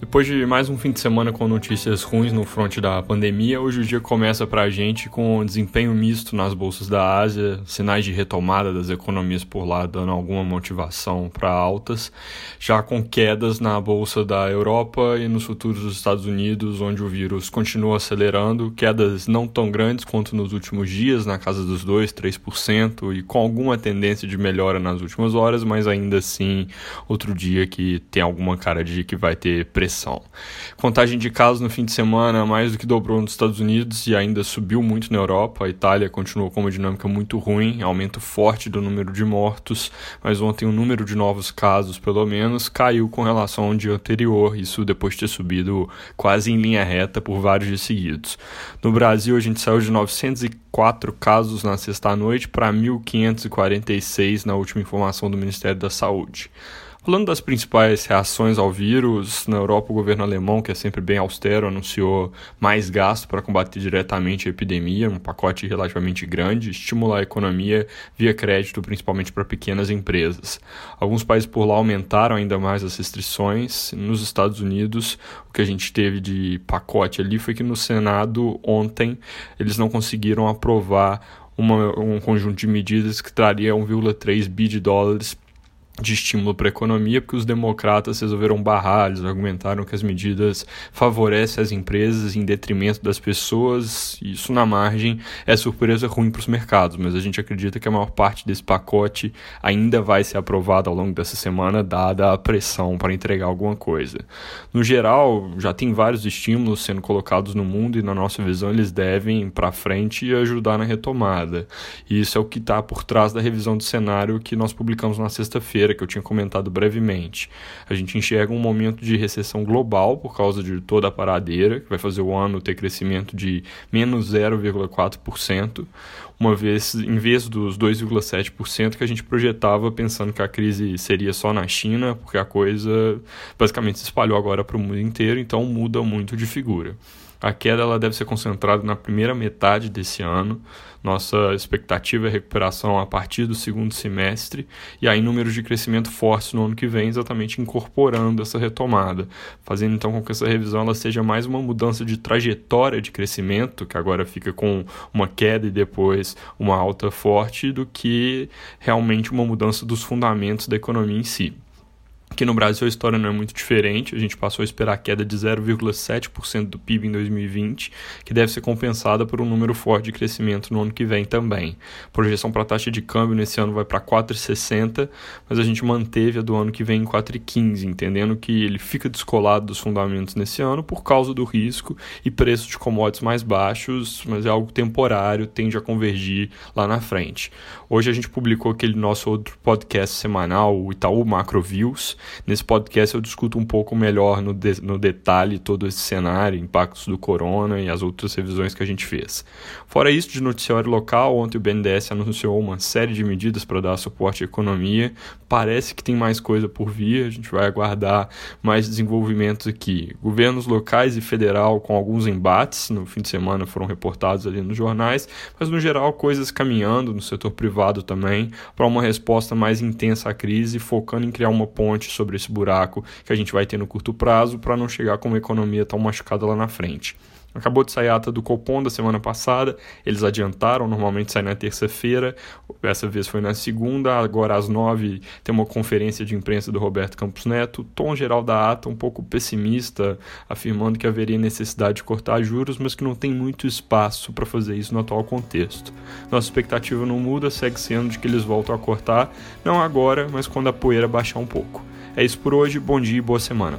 Depois de mais um fim de semana com notícias ruins no fronte da pandemia, hoje o dia começa para a gente com desempenho misto nas bolsas da Ásia, sinais de retomada das economias por lá dando alguma motivação para altas, já com quedas na bolsa da Europa e nos futuros dos Estados Unidos, onde o vírus continua acelerando, quedas não tão grandes quanto nos últimos dias, na casa dos 2, 3%, e com alguma tendência de melhora nas últimas horas, mas ainda assim outro dia que tem alguma cara de que vai ter pressão pressão. Contagem de casos no fim de semana mais do que dobrou nos Estados Unidos e ainda subiu muito na Europa. A Itália continuou com uma dinâmica muito ruim, aumento forte do número de mortos, mas ontem o número de novos casos, pelo menos, caiu com relação ao dia anterior, isso depois de ter subido quase em linha reta por vários dias seguidos. No Brasil, a gente saiu de 904 casos na sexta-noite para 1.546 na última informação do Ministério da Saúde. Falando das principais reações ao vírus, na Europa o governo alemão, que é sempre bem austero, anunciou mais gasto para combater diretamente a epidemia, um pacote relativamente grande, estimular a economia via crédito, principalmente para pequenas empresas. Alguns países por lá aumentaram ainda mais as restrições. Nos Estados Unidos, o que a gente teve de pacote ali foi que no Senado ontem eles não conseguiram aprovar uma, um conjunto de medidas que traria 1,3 bi de dólares de estímulo para a economia, porque os democratas resolveram barrar, eles argumentaram que as medidas favorecem as empresas em detrimento das pessoas, isso na margem é surpresa ruim para os mercados, mas a gente acredita que a maior parte desse pacote ainda vai ser aprovado ao longo dessa semana, dada a pressão para entregar alguma coisa. No geral, já tem vários estímulos sendo colocados no mundo e na nossa visão eles devem para frente ajudar na retomada. E isso é o que está por trás da revisão do cenário que nós publicamos na sexta-feira que eu tinha comentado brevemente. A gente enxerga um momento de recessão global por causa de toda a paradeira, que vai fazer o ano ter crescimento de menos 0,4%, uma vez em vez dos 2,7% que a gente projetava pensando que a crise seria só na China, porque a coisa basicamente se espalhou agora para o mundo inteiro, então muda muito de figura. A queda ela deve ser concentrada na primeira metade desse ano. Nossa expectativa é recuperação a partir do segundo semestre e aí números de crescimento fortes no ano que vem, exatamente incorporando essa retomada, fazendo então com que essa revisão ela seja mais uma mudança de trajetória de crescimento, que agora fica com uma queda e depois uma alta forte, do que realmente uma mudança dos fundamentos da economia em si. Aqui no Brasil a história não é muito diferente, a gente passou a esperar a queda de 0,7% do PIB em 2020, que deve ser compensada por um número forte de crescimento no ano que vem também. A projeção para a taxa de câmbio nesse ano vai para 4,60, mas a gente manteve a do ano que vem em 4,15, entendendo que ele fica descolado dos fundamentos nesse ano por causa do risco e preço de commodities mais baixos, mas é algo temporário, tende a convergir lá na frente. Hoje a gente publicou aquele nosso outro podcast semanal, o Itaú Macro Views, Nesse podcast eu discuto um pouco melhor no, de, no detalhe todo esse cenário, impactos do corona e as outras revisões que a gente fez. Fora isso, de noticiário local, ontem o BNDES anunciou uma série de medidas para dar suporte à economia. Parece que tem mais coisa por vir, a gente vai aguardar mais desenvolvimentos aqui. Governos locais e federal com alguns embates, no fim de semana foram reportados ali nos jornais, mas no geral coisas caminhando no setor privado também para uma resposta mais intensa à crise, focando em criar uma ponte sobre esse buraco que a gente vai ter no curto prazo para não chegar com uma economia tão machucada lá na frente. Acabou de sair a ata do Copom da semana passada, eles adiantaram, normalmente sai na terça-feira, dessa vez foi na segunda, agora às nove tem uma conferência de imprensa do Roberto Campos Neto, tom geral da ata um pouco pessimista, afirmando que haveria necessidade de cortar juros, mas que não tem muito espaço para fazer isso no atual contexto. Nossa expectativa não muda, segue sendo de que eles voltam a cortar, não agora, mas quando a poeira baixar um pouco. É isso por hoje, bom dia e boa semana.